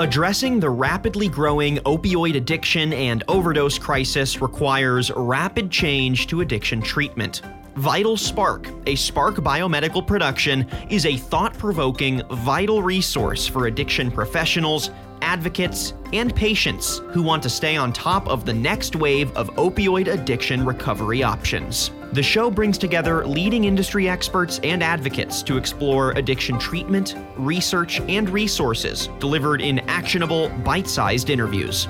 Addressing the rapidly growing opioid addiction and overdose crisis requires rapid change to addiction treatment. Vital Spark, a Spark biomedical production, is a thought provoking, vital resource for addiction professionals, advocates, and patients who want to stay on top of the next wave of opioid addiction recovery options. The show brings together leading industry experts and advocates to explore addiction treatment, research, and resources delivered in actionable, bite sized interviews.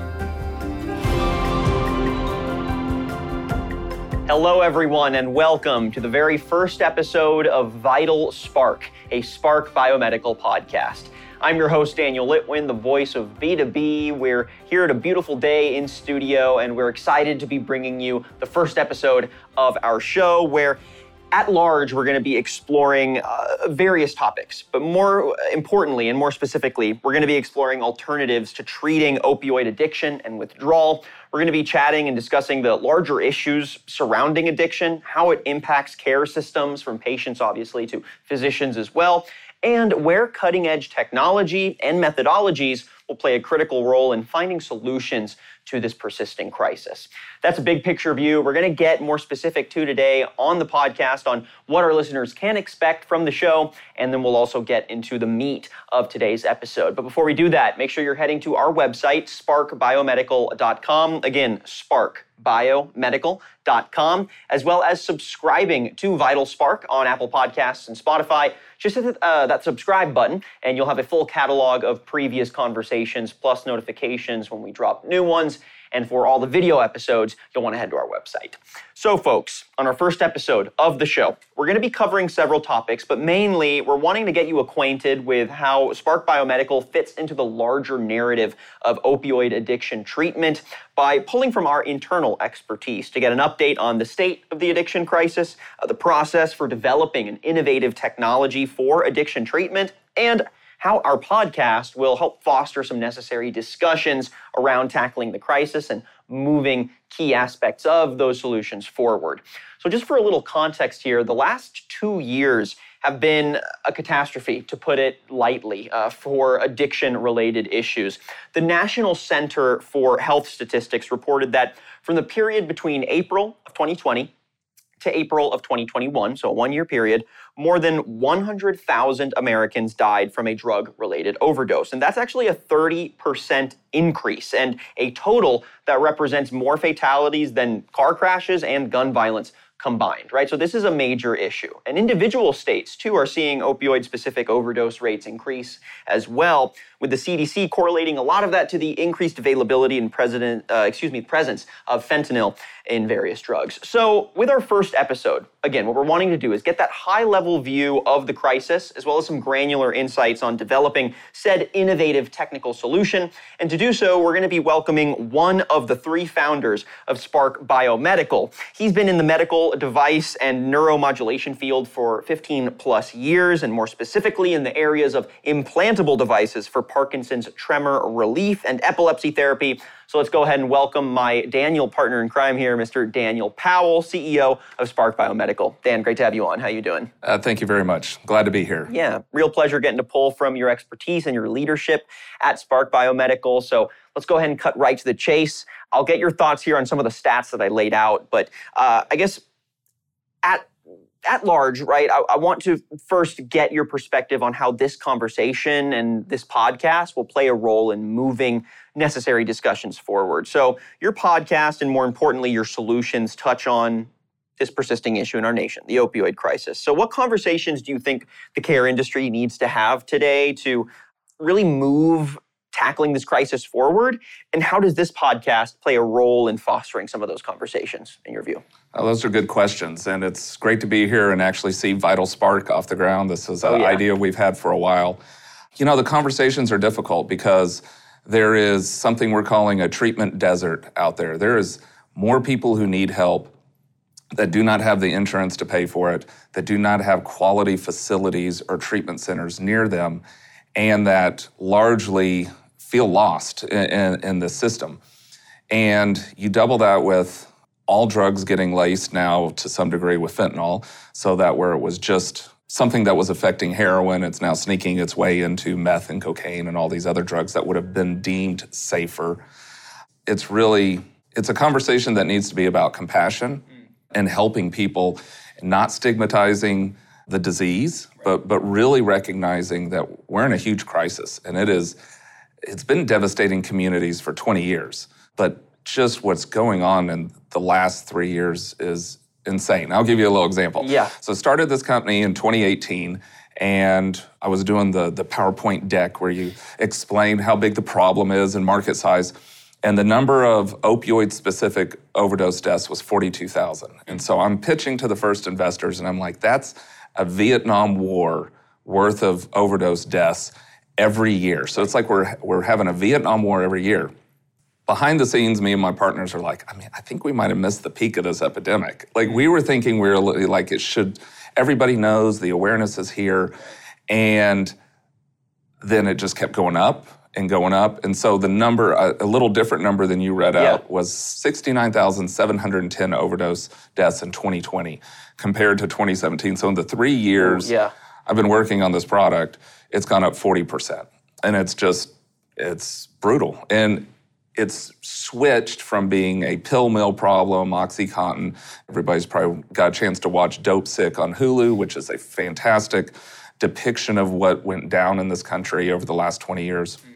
Hello, everyone, and welcome to the very first episode of Vital Spark, a Spark biomedical podcast. I'm your host, Daniel Litwin, the voice of B2B. We're here at a beautiful day in studio, and we're excited to be bringing you the first episode of our show where at large, we're going to be exploring uh, various topics, but more importantly and more specifically, we're going to be exploring alternatives to treating opioid addiction and withdrawal. We're going to be chatting and discussing the larger issues surrounding addiction, how it impacts care systems from patients, obviously, to physicians as well, and where cutting edge technology and methodologies will play a critical role in finding solutions to this persisting crisis. That's a big picture view. We're going to get more specific to today on the podcast on what our listeners can expect from the show, and then we'll also get into the meat of today's episode. But before we do that, make sure you're heading to our website, sparkbiomedical.com. Again, Spark biomedical.com, as well as subscribing to Vital Spark on Apple Podcasts and Spotify just hit uh, that subscribe button and you'll have a full catalog of previous conversations plus notifications when we drop new ones. And for all the video episodes, you'll want to head to our website. So, folks, on our first episode of the show, we're going to be covering several topics, but mainly we're wanting to get you acquainted with how Spark Biomedical fits into the larger narrative of opioid addiction treatment by pulling from our internal expertise to get an update on the state of the addiction crisis, uh, the process for developing an innovative technology for addiction treatment, and how our podcast will help foster some necessary discussions around tackling the crisis and moving key aspects of those solutions forward. So, just for a little context here, the last two years have been a catastrophe, to put it lightly, uh, for addiction related issues. The National Center for Health Statistics reported that from the period between April of 2020 to April of 2021, so a one year period, more than 100,000 Americans died from a drug related overdose. And that's actually a 30% increase and a total that represents more fatalities than car crashes and gun violence combined, right? So this is a major issue. And individual states, too, are seeing opioid specific overdose rates increase as well with the CDC correlating a lot of that to the increased availability and president, uh, excuse me, presence of fentanyl in various drugs. So, with our first episode, again, what we're wanting to do is get that high level view of the crisis, as well as some granular insights on developing said innovative technical solution. And to do so, we're going to be welcoming one of the three founders of Spark Biomedical. He's been in the medical device and neuromodulation field for 15 plus years, and more specifically in the areas of implantable devices for Parkinson's tremor relief and epilepsy therapy. So let's go ahead and welcome my Daniel partner in crime here, Mr. Daniel Powell, CEO of Spark Biomedical. Dan, great to have you on. How you doing? Uh, thank you very much. Glad to be here. Yeah, real pleasure getting to pull from your expertise and your leadership at Spark Biomedical. So let's go ahead and cut right to the chase. I'll get your thoughts here on some of the stats that I laid out, but uh, I guess at at large, right, I, I, want to first get your perspective on how this conversation and this podcast will play a role in moving necessary discussions forward. So, your podcast and more importantly, your solutions touch on this persisting issue in our nation, the opioid crisis. So, what conversations do you think the care industry needs to have today to really move tackling this crisis forward? And how does this podcast play a role in fostering some of those conversations, in your view? Well, those are good questions. And it's great to be here and actually see Vital Spark off the ground. This is an oh, yeah. idea we've had for a while. You know, the conversations are difficult because there is something we're calling a treatment desert out there. There is more people who need help that do not have the insurance to pay for it, that do not have quality facilities or treatment centers near them, and that largely feel lost in, in, in the system. And you double that with all drugs getting laced now to some degree with fentanyl, so that where it was just something that was affecting heroin, it's now sneaking its way into meth and cocaine and all these other drugs that would have been deemed safer. It's really it's a conversation that needs to be about compassion mm. and helping people, not stigmatizing the disease, but but really recognizing that we're in a huge crisis and it is it's been devastating communities for 20 years. But just what's going on in the last three years is insane. I'll give you a little example. Yeah. So started this company in 2018 and I was doing the, the PowerPoint deck where you explain how big the problem is and market size. And the number of opioid specific overdose deaths was 42,000. And so I'm pitching to the first investors and I'm like, that's a Vietnam War worth of overdose deaths every year. So it's like we're, we're having a Vietnam War every year behind the scenes, me and my partners are like, I mean, I think we might have missed the peak of this epidemic. Like we were thinking we were like it should. Everybody knows the awareness is here, and then it just kept going up and going up. And so the number, a, little different number than you read yeah. out, was 69,710 overdose deaths in 2020 compared to 2017. So in the three years yeah. I've been working on this product, it's gone up 40%. And it's just, it's brutal. And it's switched from being a pill mill problem, OxyContin. Everybody's probably got a chance to watch Dopesick on Hulu, which is a fantastic depiction of what went down in this country over the last 20 years. Mm.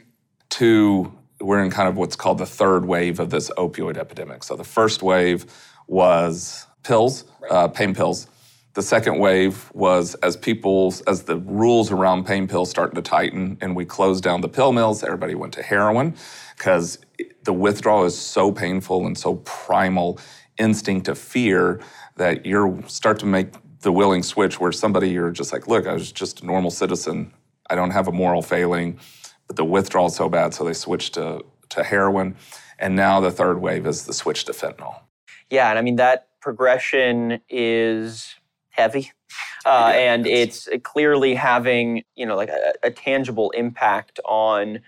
To we're in kind of what's called the third wave of this opioid epidemic. So the first wave was pills, right. uh, pain pills. The second wave was as people's as the rules around pain pills started to tighten and we closed down the pill mills, everybody went to heroin because the withdrawal is so painful and so primal instinct of fear that you start to make the willing switch where somebody you're just like, look, I was just a normal citizen. I don't have a moral failing, but the withdrawal is so bad, so they switch to to heroin. And now the third wave is the switch to fentanyl. Yeah, and I mean that progression is heavy. Uh, yeah, and it's clearly having, you know, like a, a tangible impact on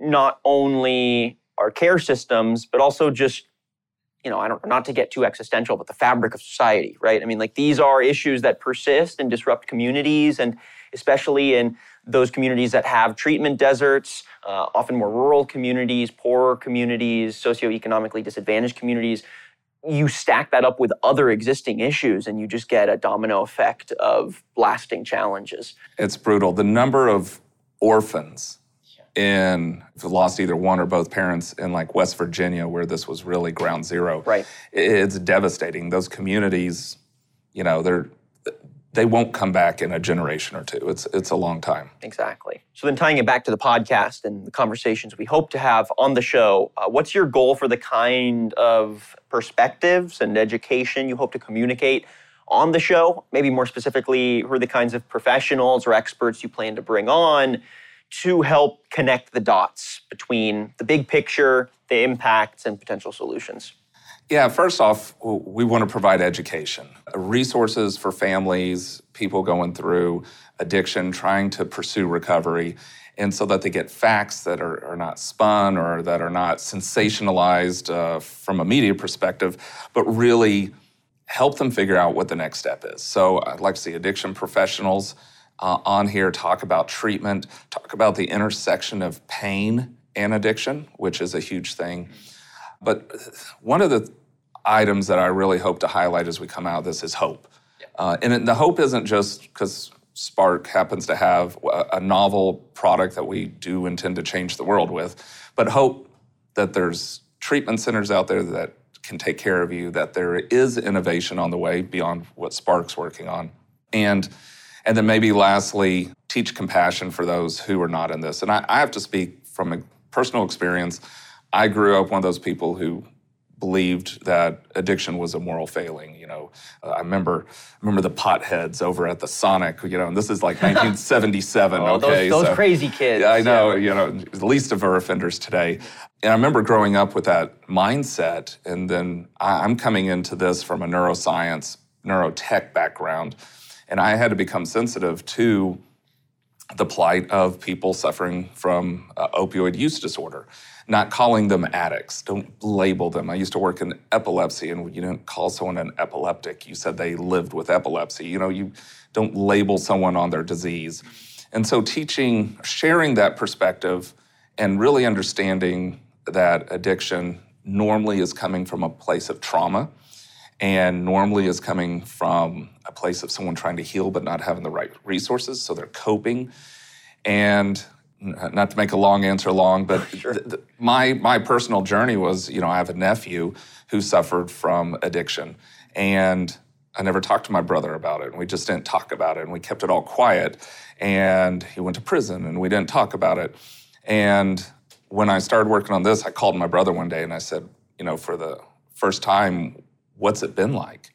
not only our care systems, but also just you know, I don't not to get too existential, but the fabric of society, right? I mean, like these are issues that persist and disrupt communities, and especially in those communities that have treatment deserts, uh, often more rural communities, poorer communities, socioeconomically disadvantaged communities. You stack that up with other existing issues, and you just get a domino effect of lasting challenges. It's brutal. The number of orphans in lost either one or both parents in like West Virginia, where this was really ground zero. Right. It's devastating. Those communities, you know, they're they won't come back in a generation or two. It's it's a long time. Exactly. So then, tying it back to the podcast and the conversations we hope to have on the show, uh, what's your goal for the kind of perspectives and education you hope to communicate on the show? Maybe more specifically, who are the kinds of professionals or experts you plan to bring on? to help connect the dots between the big picture, the impacts, and potential solutions? Yeah, first off, we want to provide education, resources for families, people going through addiction, trying to pursue recovery, and so that they get facts that are, are not spun or that are not sensationalized uh, from a media perspective, but really help them figure out what the next step is. So I'd like to see addiction professionals uh, on here talk about treatment, talk about the intersection of pain and addiction, which is a huge thing. But one of the items that I really hope to highlight as we come out of this is hope. Uh, and the hope isn't just because Spark happens to have a novel product that we do intend to change the world with, but hope that there's treatment centers out there that can take care of you, that there is innovation on the way beyond what Spark's working on. And and then maybe lastly, teach compassion for those who are not in this. And I, I have to speak from a personal experience. I grew up one of those people who believed that addiction was a moral failing. You know, uh, I remember remember the potheads over at the Sonic. You know, and this is like 1977. oh, okay, those, those so, crazy kids. Yeah, I know. Yeah. You know, the least of our offenders today. And I remember growing up with that mindset, and then I'm coming into this from a neuroscience, neurotech background. And I had to become sensitive to the plight of people suffering from uh, opioid use disorder, not calling them addicts. Don't label them. I used to work in epilepsy, and you didn't call someone an epileptic. You said they lived with epilepsy. You know, you don't label someone on their disease. And so, teaching, sharing that perspective, and really understanding that addiction normally is coming from a place of trauma and normally is coming from a place of someone trying to heal but not having the right resources so they're coping and not to make a long answer long but sure. th- th- my my personal journey was you know i have a nephew who suffered from addiction and i never talked to my brother about it and we just didn't talk about it and we kept it all quiet and he went to prison and we didn't talk about it and when i started working on this i called my brother one day and i said you know for the first time what's it been like?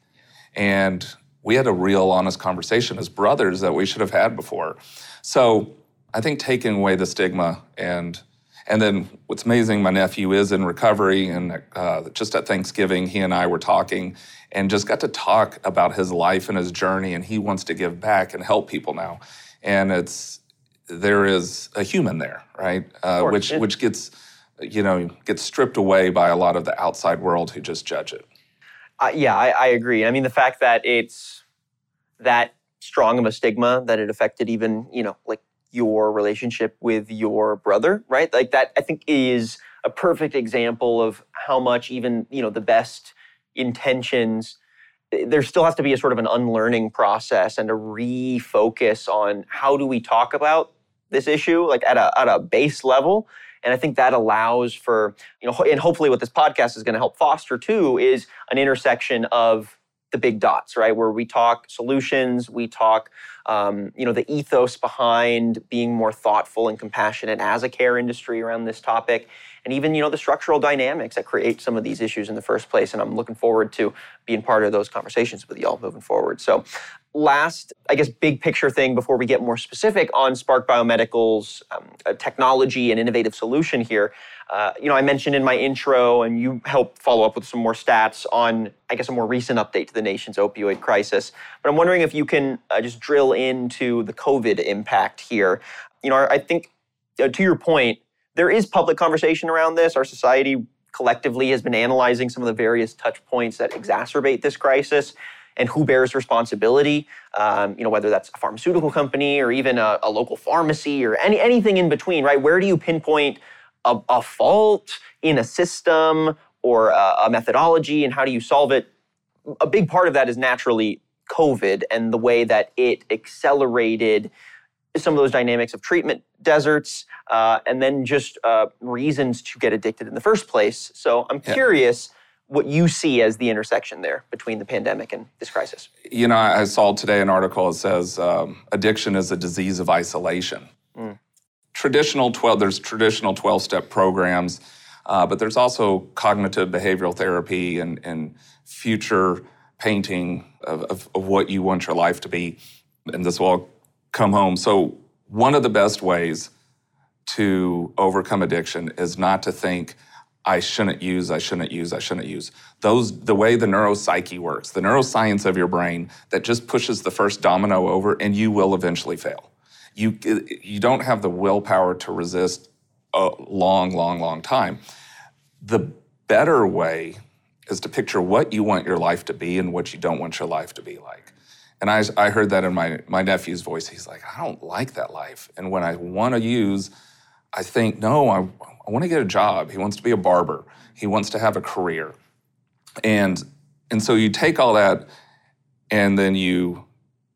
And we had a real honest conversation as brothers that we should have had before. So I think taking away the stigma and and then what's amazing, my nephew is in recovery, and uh, just at Thanksgiving, he and I were talking, and just got to talk about his life and his journey, and he wants to give back and help people now, and it's there is a human there, right? Uh, which which gets you know gets stripped away by a lot of the outside world who just judge it. Yeah, I, I, agree. I mean, the fact that it's that strong of a stigma that it affected even, you know, like your relationship with your brother, right? Like that, I think is a perfect example of how much even, you know, the best intentions, eh, there still has to be a sort of an unlearning process and a refocus on how do we talk about this issue, like at a, at a base level and I think that allows for, you know, and hopefully what this podcast is going to help foster too is an intersection of the big dots, right? Where we talk solutions, we talk, um, you know, the ethos behind being more thoughtful and compassionate as a care industry around this topic, and even, you know, the structural dynamics that create some of these issues in the first place. And I'm looking forward to being part of those conversations with y'all moving forward. So, last, I guess, big picture thing before we get more specific on Spark Biomedical's um, technology and innovative solution here. Uh, you know, I mentioned in my intro, and you helped follow up with some more stats on, I guess, a more recent update to the nation's opioid crisis. But I'm wondering if you can uh, just drill into the COVID impact here. You know, I think, uh, to your point, there is public conversation around this. Our society collectively has been analyzing some of the various touch points that exacerbate this crisis and who bears responsibility. Um, you know, whether that's a pharmaceutical company or even a, a, local pharmacy or any anything in between, right? Where do you pinpoint a, a fault in a system or a, a methodology, and how do you solve it? A big part of that is naturally COVID and the way that it accelerated some of those dynamics of treatment deserts uh, and then just uh, reasons to get addicted in the first place. So I'm yeah. curious what you see as the intersection there between the pandemic and this crisis. You know, I saw today an article that says um, addiction is a disease of isolation. Mm. Traditional 12, there's traditional 12 step programs, uh, but there's also cognitive behavioral therapy and, and future painting of, of, of what you want your life to be. And this will come home. So, one of the best ways to overcome addiction is not to think, I shouldn't use, I shouldn't use, I shouldn't use. Those, the way the neuropsyche works, the neuroscience of your brain that just pushes the first domino over and you will eventually fail. You, you don't have the willpower to resist a long, long, long time. The better way is to picture what you want your life to be and what you don't want your life to be like. And I, I heard that in my, my nephew's voice. He's like, I don't like that life. And when I want to use, I think, no, I, I want to get a job. He wants to be a barber. He wants to have a career. And, and so you take all that and then you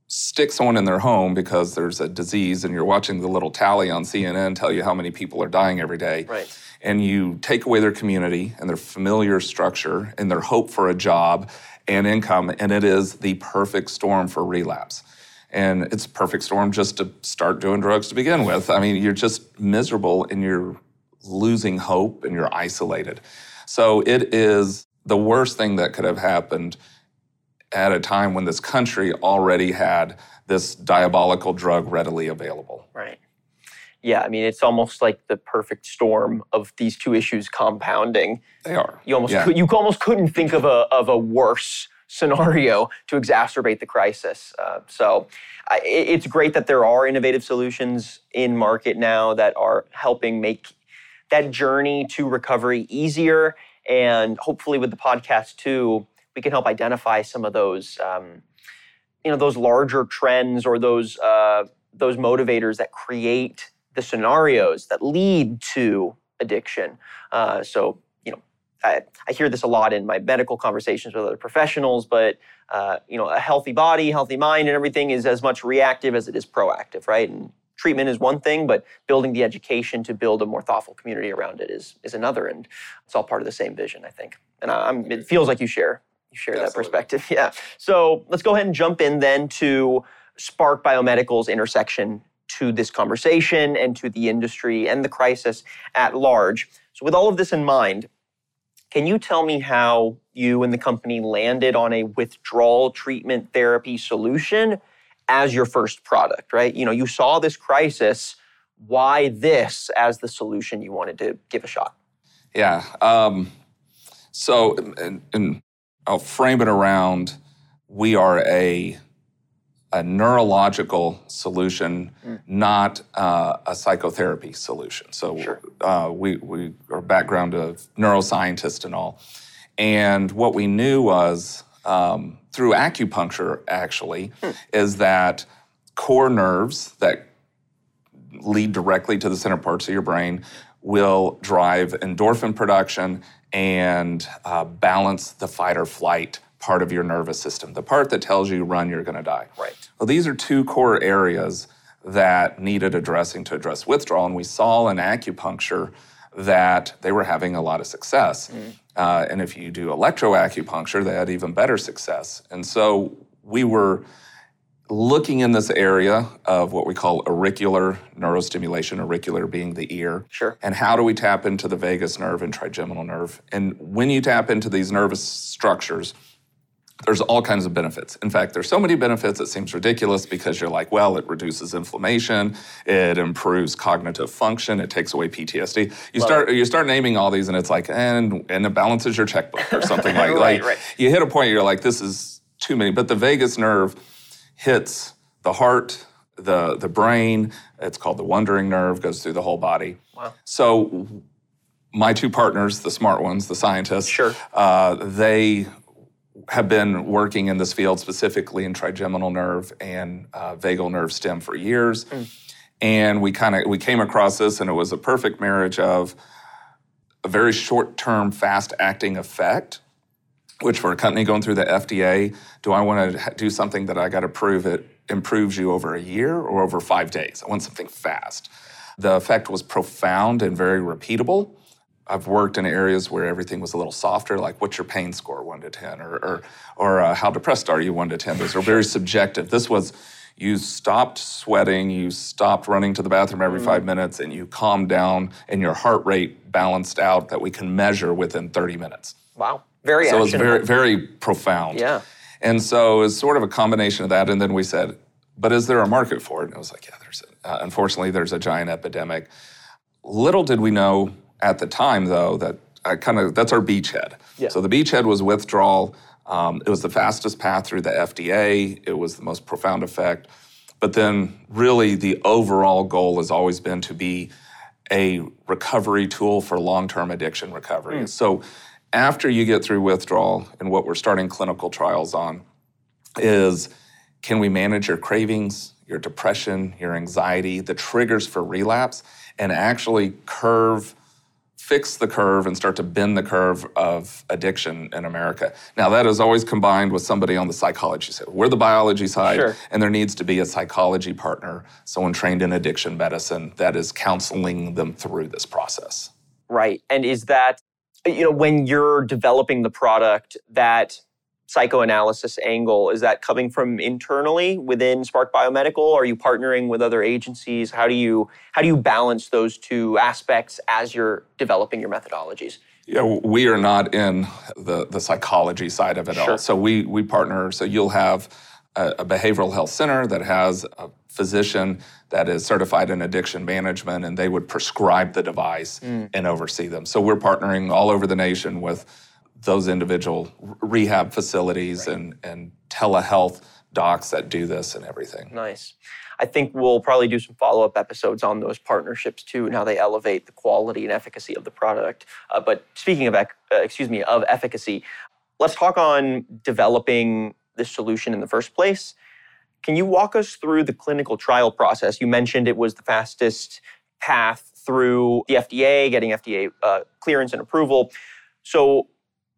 stick someone in their home because there's a disease and you're watching the little tally on CNN tell you how many people are dying every day. Right. And you take away their community and their familiar structure and their hope for a job and income, and it is the perfect storm for relapse. And it's perfect storm just to start doing drugs to begin with. I mean, you're just miserable and you're losing hope and you're isolated. So it is the worst thing that could have happened at a time when this country already had this diabolical drug readily available. Right. Yeah, I mean, it's almost like the perfect storm of these two issues compounding. They are. You almost yeah. could, you almost couldn't think of a of a worse scenario to exacerbate the crisis. Uh, so it, it's great that there are innovative solutions in market now that are helping make that journey to recovery easier. And hopefully, with the podcast too, we can help identify some of those, um, you know, those larger trends or those uh, those motivators that create the scenarios that lead to addiction. Uh, so, you know, I, I, hear this a lot in my medical conversations with other professionals, but uh, you know, a healthy body, healthy mind, and everything is as much reactive as it is proactive, right? And treatment is one thing, but building the education to build a more thoughtful community around it is is another, and it's all part of the same vision, I think. And I, am it feels like you share you share Absolutely. that perspective, yeah. So let's go ahead and jump in then to Spark Biomedical's intersection to this conversation and to the industry and the crisis at large. So, with all of this in mind, can you tell me how you and the company landed on a withdrawal treatment therapy solution as your first product, right? You know, you saw this crisis. Why this as the solution you wanted to give a shot? Yeah. Um, so, and, and I'll frame it around we are a a neurological solution, mm. not uh, a psychotherapy solution. So sure. uh, we, we are background of neuroscientists and all. And what we knew was um, through acupuncture, actually, hmm. is that core nerves that lead directly to the center parts of your brain will drive endorphin production and uh, balance the fight or flight part of your nervous system, the part that tells you run, you're going to die. Right. Well, these are two core areas that needed addressing to address withdrawal, and we saw in acupuncture that they were having a lot of success. Mm. Uh, and if you do electroacupuncture, they had even better success. And so we were looking in this area of what we call auricular neurostimulation, auricular being the ear. Sure. And how do we tap into the vagus nerve and trigeminal nerve? And when you tap into these nervous structures, there's all kinds of benefits. In fact, there's so many benefits it seems ridiculous because you're like, well, it reduces inflammation, it improves cognitive function, it takes away PTSD. You Love start it. you start naming all these, and it's like, and and it balances your checkbook or something like. right, like right. You hit a point, you're like, this is too many. But the vagus nerve hits the heart, the the brain. It's called the wandering nerve, goes through the whole body. Wow. So my two partners, the smart ones, the scientists, sure. Uh, they have been working in this field specifically in trigeminal nerve and uh, vagal nerve stim for years. Mm. And we kind of we came across this, and it was a perfect marriage of a very short-term, fast-acting effect. Which for a company going through the FDA, do I want to do something that I got to prove it improves you over a year or over five days? I want something fast. The effect was profound and very repeatable. I've worked in areas where everything was a little softer, like what's your pain score, one to ten, or or, or uh, how depressed are you, one to ten. Those are very subjective. This was you stopped sweating, you stopped running to the bathroom every mm. five minutes, and you calmed down, and your heart rate balanced out that we can measure within 30 minutes. Wow, very so it's very very profound. Yeah, and so it's sort of a combination of that, and then we said, but is there a market for it? And I was like, yeah, there's. A, uh, unfortunately, there's a giant epidemic. Little did we know at the time, though, that I kind of that's our beachhead. Yeah. So the beachhead was withdrawal. Um, it was the fastest path through the FDA. It was the most profound effect. But then, really, the overall goal has always been to be a recovery tool for long-term addiction recovery. Mm. So, after you get through withdrawal, and what we're starting clinical trials on is can we manage your cravings, your depression, your anxiety, the triggers for relapse, and actually curve fix the curve and start to bend the curve of addiction in America. Now, that is always combined with somebody on the psychology side. We're the biology side, sure. and there needs to be a psychology partner, someone trained in addiction medicine that is counseling them through this process. Right. And is that, you know, when you're developing the product, that psychoanalysis angle? Is that coming from internally within Spark Biomedical? Are you partnering with other agencies? How do you how do you balance those two aspects as you're developing your methodologies? Yeah, we are not in the, the psychology side of it sure. all. So we we partner. So you'll have a, a behavioral health center that has a physician that is certified in addiction management, and they would prescribe the device mm. and oversee them. So we're partnering all over the nation with those individual rehab facilities right. and, and telehealth docs that do this and everything. Nice. I think we'll probably do some follow up episodes on those partnerships too, and how they elevate the quality and efficacy of the product. Uh, but speaking of, uh, excuse me, of efficacy, let's talk on developing this solution in the first place. Can you walk us through the clinical trial process? You mentioned it was the fastest path through the FDA, getting FDA uh, clearance and approval. So,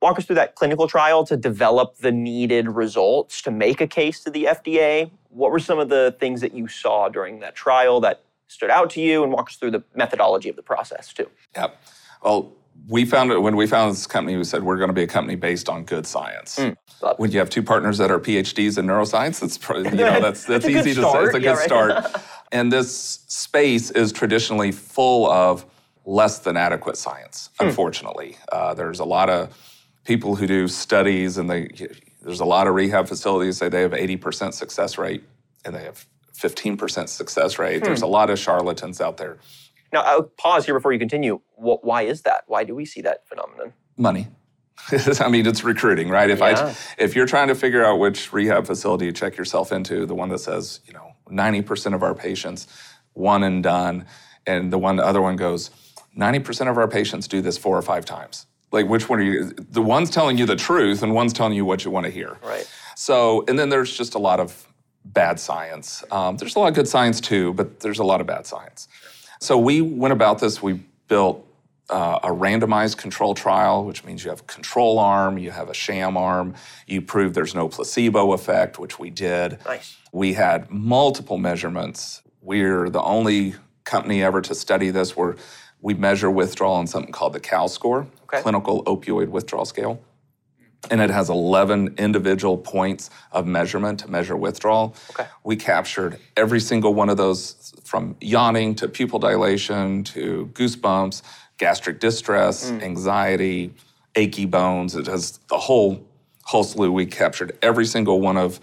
walk us through that clinical trial to develop the needed results to make a case to the FDA. What were some of the things that you saw during that trial that stood out to you, and walk us through the methodology of the process too? Yeah. Well, we found it when we found this company. We said we're going to be a company based on good science. Mm, when you have two partners that are PhDs in neuroscience, it's you know that's that's easy to say. It's a good right. start. and this space is traditionally full of less than adequate science. Hmm. Unfortunately, uh, there's a lot of people who do studies, and they there's a lot of rehab facilities say they have 80% success rate, and they have 15% success rate. Hmm. There's a lot of charlatans out there. Now, I'll pause here before you continue. Why is that? Why do we see that phenomenon? Money. I mean, it's recruiting, right? If yeah. I if you're trying to figure out which rehab facility to check yourself into, the one that says, you know, 90% of our patients one and done, and the one the other one goes, 90% of our patients do this four or five times. Like which one are you the one's telling you the truth and one's telling you what you want to hear. Right. So, and then there's just a lot of bad science. Um, there's a lot of good science too, but there's a lot of bad science. So we went about this, we built uh, a randomized control trial, which means you have a control arm, you have a sham arm, you prove there's no placebo effect, which we did. Nice. We had multiple measurements. We're the only company ever to study this where we measure withdrawal on something called the CAL score, okay. Clinical Opioid Withdrawal Scale. And it has 11 individual points of measurement to measure withdrawal. Okay. We captured every single one of those from yawning to pupil dilation to goosebumps, gastric distress, mm. anxiety, achy bones. It has the whole whole slew. We captured every single one of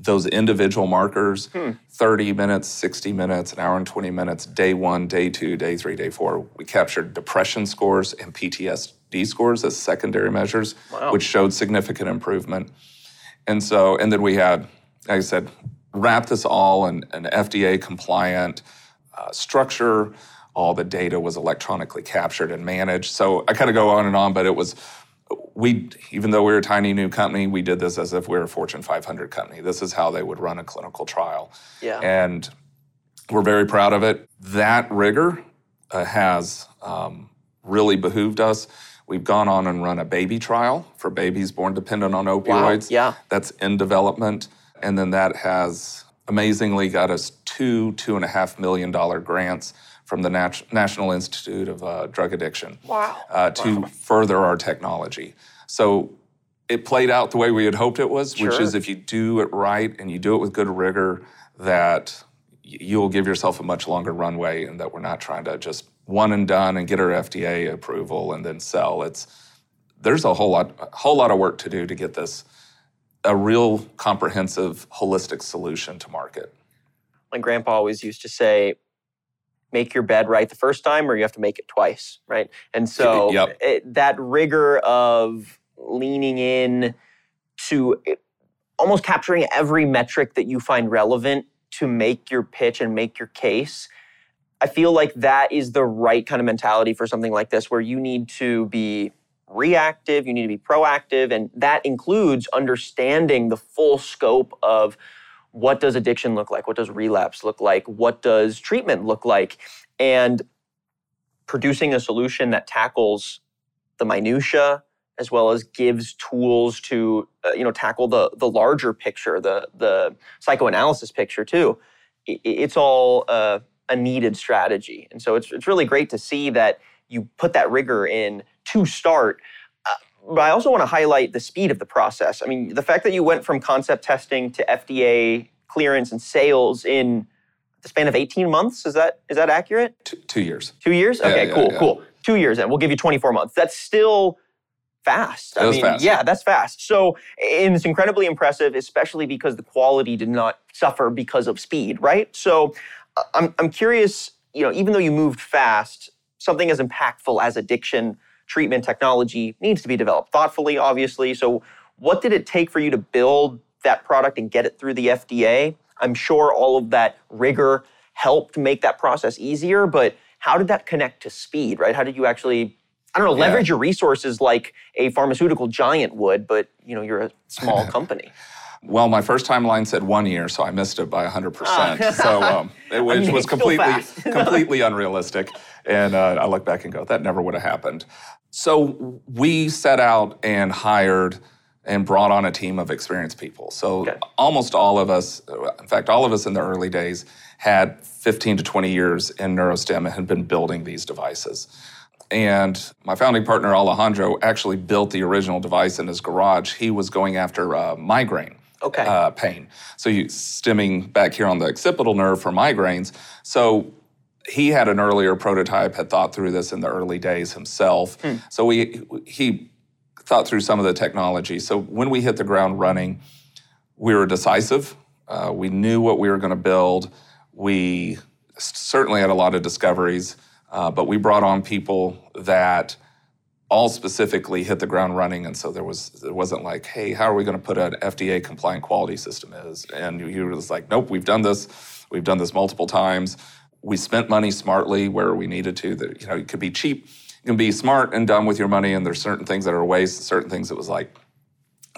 those individual markers hmm. 30 minutes, 60 minutes, an hour and 20 minutes, day one, day two, day three, day four. We captured depression scores and PTSD scores as secondary measures, wow. which showed significant improvement. And so, and then we had, like I said, wrap this all in an FDA compliant uh, structure. All the data was electronically captured and managed. So I kind of go on and on, but it was we even though we are a tiny new company, we did this as if we were a Fortune 500 company. This is how they would run a clinical trial. Yeah. And we're very proud of it. That rigor uh, has um, really behooved us. We've gone on and run a baby trial for babies born dependent on opioids. Wow. Yeah. That's in development. And then that has amazingly got us two, two and a half million dollar grants from the Nat- National Institute of uh, Drug Addiction wow. Uh, to wow. further our technology. So it played out the way we had hoped it was, sure. which is if you do it right and you do it with good rigor, that you'll give yourself a much longer runway and that we're not trying to just one and done and get our FDA approval and then sell. It's there's a whole lot a whole lot of work to do to get this a real comprehensive, holistic solution to market. My grandpa always used to say, make your bed right the first time or you have to make it twice, right? And so yep. it, that rigor of leaning in to it, almost capturing every metric that you find relevant to make your pitch and make your case. I feel like that is the right kind of mentality for something like this where you need to be reactive, you need to be proactive, and that includes understanding the full scope of what does addiction look like? What does relapse look like? What does treatment look like? And producing a solution that tackles the minutia as well as gives tools to uh, you know tackle the the larger picture, the the psychoanalysis picture too. It's all uh, a needed strategy, and so it's it's really great to see that you put that rigor in to start. Uh, but I also want to highlight the speed of the process. I mean, the fact that you went from concept testing to FDA clearance and sales in the span of 18 months, is that is that accurate? Two, two years. Two years? Okay, yeah, cool, yeah. cool. Two years and we'll give you 24 months. That's still fast. I mean, fast. yeah, that's fast. So, and it's incredibly impressive, especially because the quality did not suffer because of speed, right? So, I'm I'm curious, you know, even though you moved fast, something as impactful as addiction treatment technology needs to be developed thoughtfully, obviously. So, what did it take for you to build that product and get it through the FDA? I'm sure all of that rigor helped make that process easier, but how did that connect to speed, right? How did you actually I don't know, leverage yeah. your resources like a pharmaceutical giant would, but you know, you're a small company. Well, my first timeline said one year, so I missed it by 100%. Ah. so um, it, I mean, was completely, completely unrealistic. And uh, I look back and go, that never would have happened. So we set out and hired and brought on a team of experienced people. So okay. almost all of us, in fact, all of us in the early days had 15 to 20 years in neurostim and had been building these devices. And my founding partner, Alejandro, actually built the original device in his garage. He was going after uh, migraine okay. uh, pain. So you stemming back here on the occipital nerve for migraines. So he had an earlier prototype, had thought through this in the early days himself. Hmm. So we he thought through some of the technology. So when we hit the ground running, we were decisive. Uh, we knew what we were going to build. We certainly had a lot of discoveries, uh, but we brought on people that all specifically hit the ground running, and so there was it wasn't like, hey, how are we going to put an FDA compliant quality system is? And he was like, nope, we've done this, we've done this multiple times. We spent money smartly where we needed to. That you know, it could be cheap, you can be smart and done with your money, and there's certain things that are waste, certain things that was like,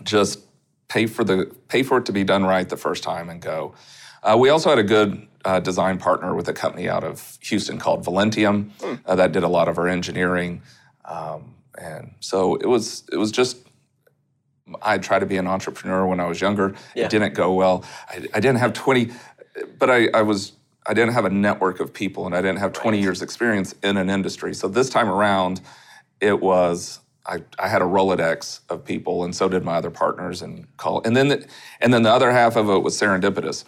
just pay for the pay for it to be done right the first time and go. Uh, we also had a good uh, design partner with a company out of Houston called Velentium mm. uh, that did a lot of our engineering. Um, and so it was it was just I tried to be an entrepreneur when I was younger. Yeah. It didn't go well. I, I, didn't have 20, but I, I, was I didn't have a network of people, and I didn't have 20 right. years experience in an industry. So this time around, it was I, I had a Rolodex of people, and so did my other partners, and call. And then the, and then the other half of it was serendipitous.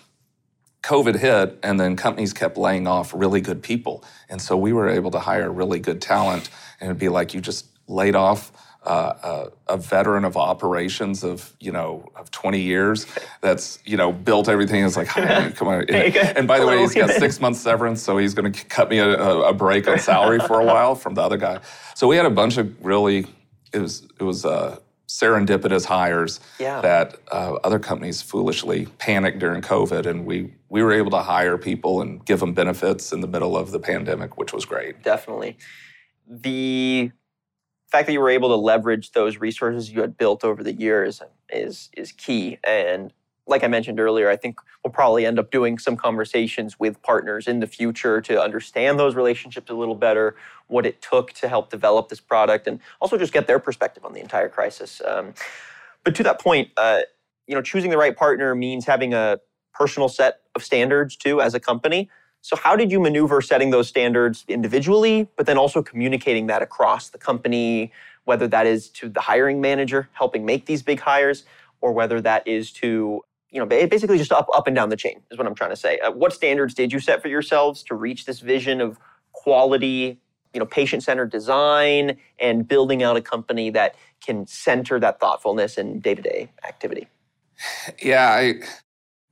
COVID hit, and then companies kept laying off really good people, and so we were able to hire really good talent, and it'd be like you just laid off uh, a, a, veteran of operations of you know of 20 years that's you know built everything. It's like come on. And by the way he's got six months severance so he's going to cut me a, a, break on salary for a while from the other guy. So we had a bunch of really it was it was uh, serendipitous hires yeah. that uh, other companies foolishly panicked during covid and we we were able to hire people and give them benefits in the middle of the pandemic which was great. Definitely. The fact that you were able to leverage those resources you had built over the years is is key. And like I mentioned earlier, I think we'll probably end up doing some conversations with partners in the future to understand those relationships a little better, what it took to help develop this product, and also just get their perspective on the entire crisis. Um, but to that point, uh, you know, choosing the right partner means having a personal set of standards too as a company. So, how did you maneuver setting those standards individually, but then also communicating that across the company, whether that is to the hiring manager helping make these big hires, or whether that is to you know basically just up up and down the chain is what I'm trying to say. Uh, what standards did you set for yourselves to reach this vision of quality, you know, patient-centered design and building out a company that can center that thoughtfulness in day-to-day activity? Yeah, I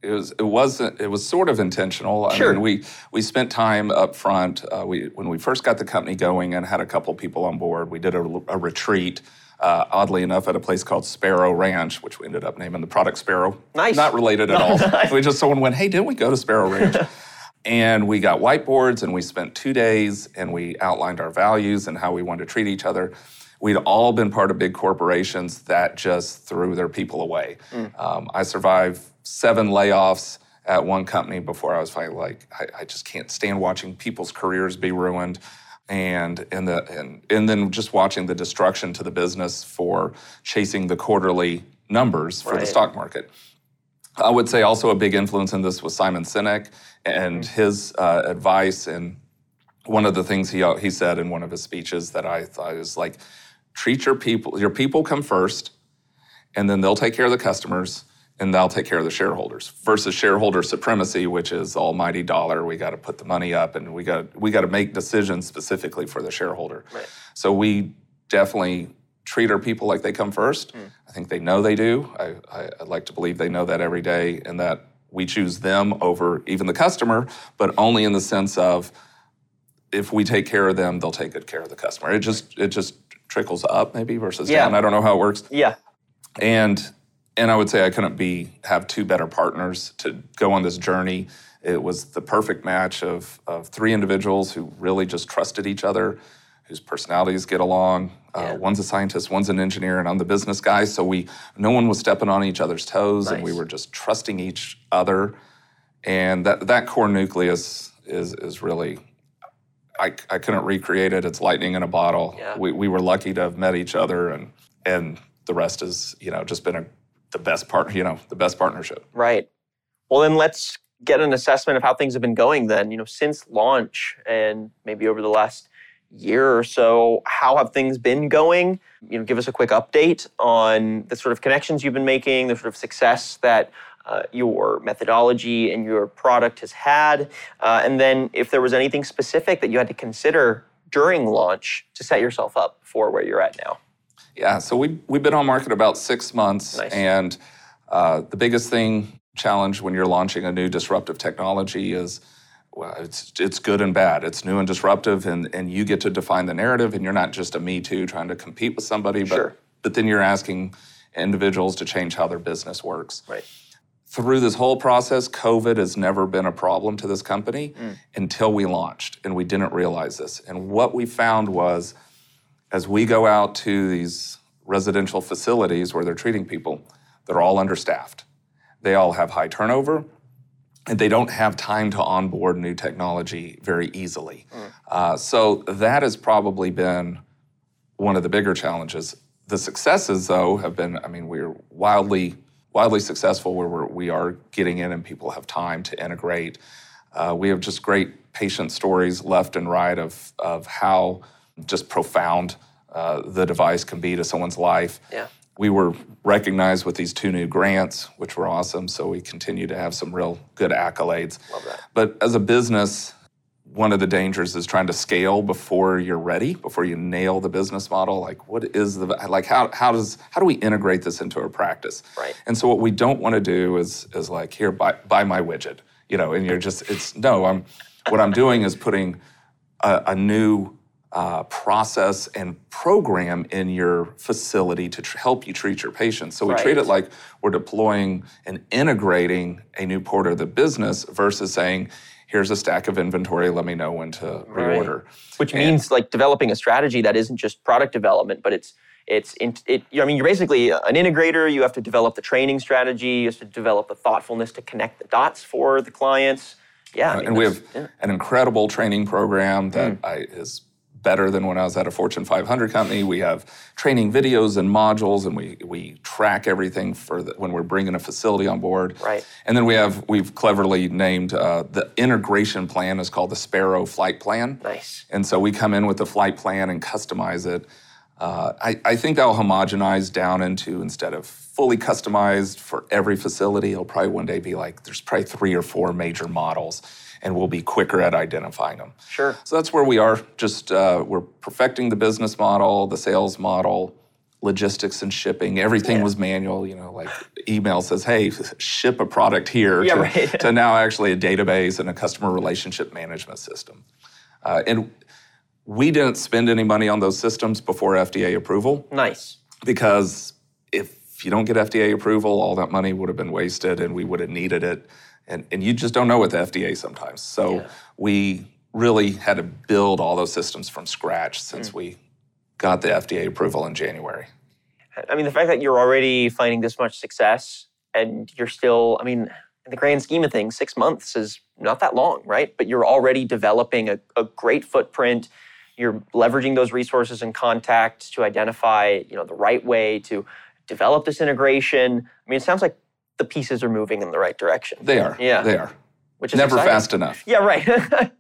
it was it wasn't it was sort of intentional. Sure. I mean, we we spent time up front. Uh, we when we first got the company going and had a couple people on board. We did a, a retreat. Uh, oddly enough, at a place called Sparrow Ranch, which we ended up naming the product Sparrow. Nice. Not related at all. we just someone went, "Hey, didn't we go to Sparrow Ranch?" and we got whiteboards, and we spent two days, and we outlined our values and how we wanted to treat each other we'd all been part of big corporations that just threw their people away. Mm. Um, I survived seven layoffs at one company before I was finally like, I, I, just can't stand watching people's careers be ruined. And, and, the, and, and then just watching the destruction to the business for chasing the quarterly numbers for right. the stock market. I would say also a big influence in this was Simon Sinek and mm-hmm. his uh, advice. And one of the things he, he said in one of his speeches that I thought is like, treat your people, your people come first, and then they'll take care of the customers and they'll take care of the shareholders versus shareholder supremacy which is almighty dollar. We got to put the money up and we got we got to make decisions specifically for the shareholder. Right. so we definitely treat our people like they come first. Mm. i think they know they do. I, I, I like to believe they know that every day and that we choose them over even the customer but only in the sense of if we take care of them they'll take good care of the customer. It just it just trickles up maybe versus yeah. down. I don't know how it works. Yeah. And and I would say I couldn't be have two better partners to go on this journey. It was the perfect match of of three individuals who really just trusted each other, whose personalities get along. Uh, yeah. Uh, one's a scientist, one's an engineer, and I'm the business guy. So we no one was stepping on each other's toes, nice. and we were just trusting each other. And that that core nucleus is is really I, I couldn't recreate it. It's lightning in a bottle. Yeah. We, we were lucky to have met each other, and and the rest is you know just been a, the best part you know the best partnership. Right. Well, then let's get an assessment of how things have been going. Then you know since launch and maybe over the last year or so, how have things been going? You know, give us a quick update on the sort of connections you've been making, the sort of success that uh, your methodology and your product has had. Uh, and then if there was anything specific that you had to consider during launch to set yourself up for where you're at now. Yeah, so we, we've been on market about six months. Nice. And uh, the biggest thing, challenge when you're launching a new disruptive technology is well, it's it's good and bad. It's new and disruptive, and and you get to define the narrative, and you're not just a me too trying to compete with somebody, but sure. but then you're asking individuals to change how their business works. Right through this whole process, COVID has never been a problem to this company mm. until we launched, and we didn't realize this. And what we found was as we go out to these residential facilities where they're treating people, they're all understaffed. They all have high turnover, and they don't have time to onboard new technology very easily. Mm. Uh, so that has probably been one of the bigger challenges. The successes, though, have been, I mean, we're wildly wildly successful where we're, we are getting in and people have time to integrate. Uh, we have just great patient stories left and right of, of how just profound uh, the device can be to someone's life. Yeah. We were recognized with these two new grants, which were awesome. So we continue to have some real good accolades. Love that. But as a business, one of the dangers is trying to scale before you're ready, before you nail the business model. Like, what is the like? How how does how do we integrate this into our practice? Right. And so what we don't want to do is is like here buy buy my widget, you know. And you're just it's no. I'm what I'm doing is putting a, a new uh, process and program in your facility to tr- help you treat your patients. So we right. treat it like we're deploying and integrating a new part of the business versus saying here's a stack of inventory let me know when to reorder right. which and, means like developing a strategy that isn't just product development but it's it's it, i mean you're basically an integrator you have to develop the training strategy you have to develop the thoughtfulness to connect the dots for the clients yeah I mean, and we have yeah. an incredible training program that mm. I, is better than when I was at a Fortune 500 company. We have training videos and modules, and we we track everything for the, when we're bringing a facility on board. Right. And then we have we've cleverly named uh, the integration plan is called the Sparrow Flight Plan. Nice. And so we come in with the flight plan and customize it. Uh, I, I think that'll homogenize down into instead of fully customized for every facility, it'll probably one day be like there's probably three or four major models and we'll be quicker at identifying them. Sure. So that's where we are. Just uh, we're perfecting the business model, the sales model, logistics and shipping. Everything yeah. was manual. You know, like email says, "Hey, ship a product here." Yeah, to, right. to now actually a database and a customer relationship management system. Uh, and we didn't spend any money on those systems before FDA approval. Nice. Because if you don't get FDA approval, all that money would have been wasted, and we would have needed it and, and you just don't know with the FDA sometimes. So yeah. we really had to build all those systems from scratch since mm. we got the FDA approval in January. I mean, the fact that you're already finding this much success and you're still, I mean, in the grand scheme of things, six months is not that long, right? But you're already developing a, a great footprint. You're leveraging those resources and contacts to identify, you know, the right way to develop this integration. I mean, it sounds like the pieces are moving in the right direction. They are. Yeah. They are. Which is never exciting. fast enough. Yeah, right.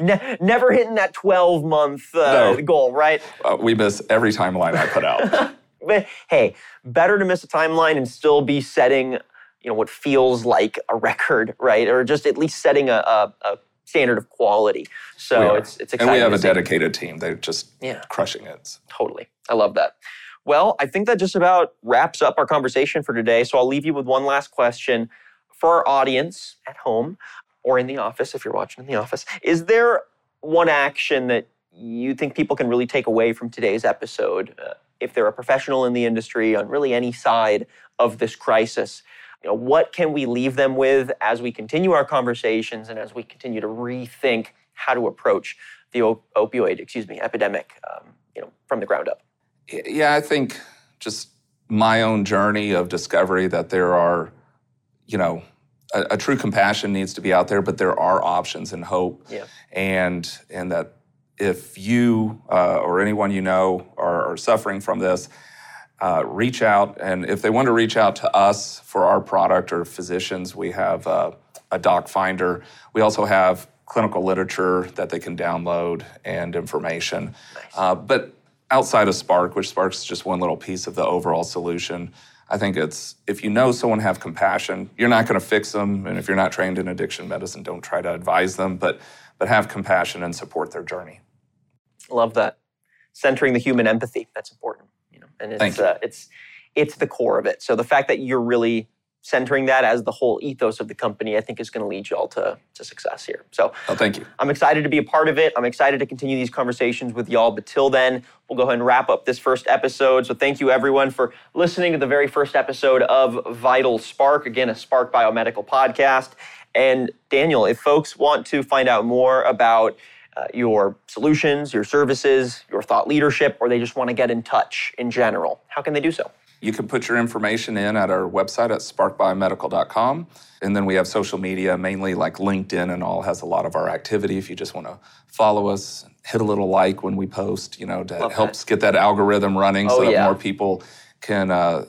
ne- never hitting that 12 month uh, no. goal, right? Uh, we miss every timeline I put out. but hey, better to miss a timeline and still be setting, you know, what feels like a record, right? Or just at least setting a, a, a standard of quality. So it's it's exciting. And we have a dedicated team. They're just yeah. crushing it. Totally. I love that. Well, I think that just about wraps up our conversation for today. So I'll leave you with one last question for our audience at home or in the office if you're watching in the office. Is there one action that you think people can really take away from today's episode uh, if they're a professional in the industry on really any side of this crisis? You know, what can we leave them with as we continue our conversations and as we continue to rethink how to approach the op- opioid, excuse me, epidemic, um, you know, from the ground up? Yeah, I think just my own journey of discovery that there are, you know, a, a, true compassion needs to be out there, but there are options and hope, yeah. and and that if you uh, or anyone you know are, are suffering from this, uh, reach out, and if they want to reach out to us for our product or physicians, we have uh, a doc finder. We also have clinical literature that they can download and information. Nice. Uh, but outside of Spark, which Spark's just one little piece of the overall solution, I think it's if you know someone have compassion, you're not going to fix them, and if you're not trained in addiction medicine, don't try to advise them, but but have compassion and support their journey. Love that. Centering the human empathy, that's important, you know. And it's uh, it's it's the core of it. So the fact that you're really centering that as the whole ethos of the company, I think is going to lead you all to, to success here. So, oh, thank you. I'm excited to be a part of it. I'm excited to continue these conversations with y'all. But till then, we'll go ahead and wrap up this first episode. So, thank you everyone for listening to the very first episode of Vital Spark, again, a Spark Biomedical podcast. And Daniel, if folks want to find out more about uh, your solutions, your services, your thought leadership, or they just want to get in touch in general, how can they do so? You can put your information in at our website at sparkbiomedical.com. And then we have social media, mainly like LinkedIn and all, has a lot of our activity. If you just want to follow us, hit a little like when we post, you know, to Love helps that. get that algorithm running oh, so that yeah. more people can uh,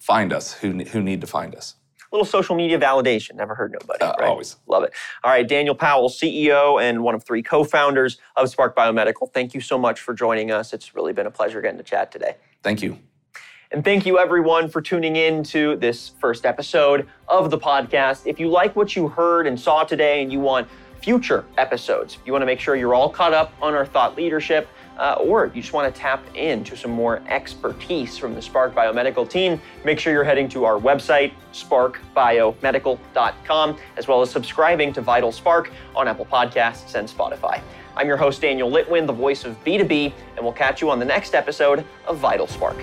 find us who, who need to find us little social media validation. Never hurt nobody. Uh, right? Always. Love it. All right, Daniel Powell, CEO and one of three co founders of Spark Biomedical. Thank you so much for joining us. It's really been a pleasure getting to chat today. Thank you. And thank you, everyone, for tuning in to this first episode of the podcast. If you like what you heard and saw today and you want future episodes, you want to make sure you're all caught up on our thought leadership, uh, or you just want to tap into some more expertise from the Spark Biomedical team, make sure you're heading to our website, sparkbiomedical.com, as well as subscribing to Vital Spark on Apple Podcasts and Spotify. I'm your host, Daniel Litwin, the voice of B2B, and we'll catch you on the next episode of Vital Spark.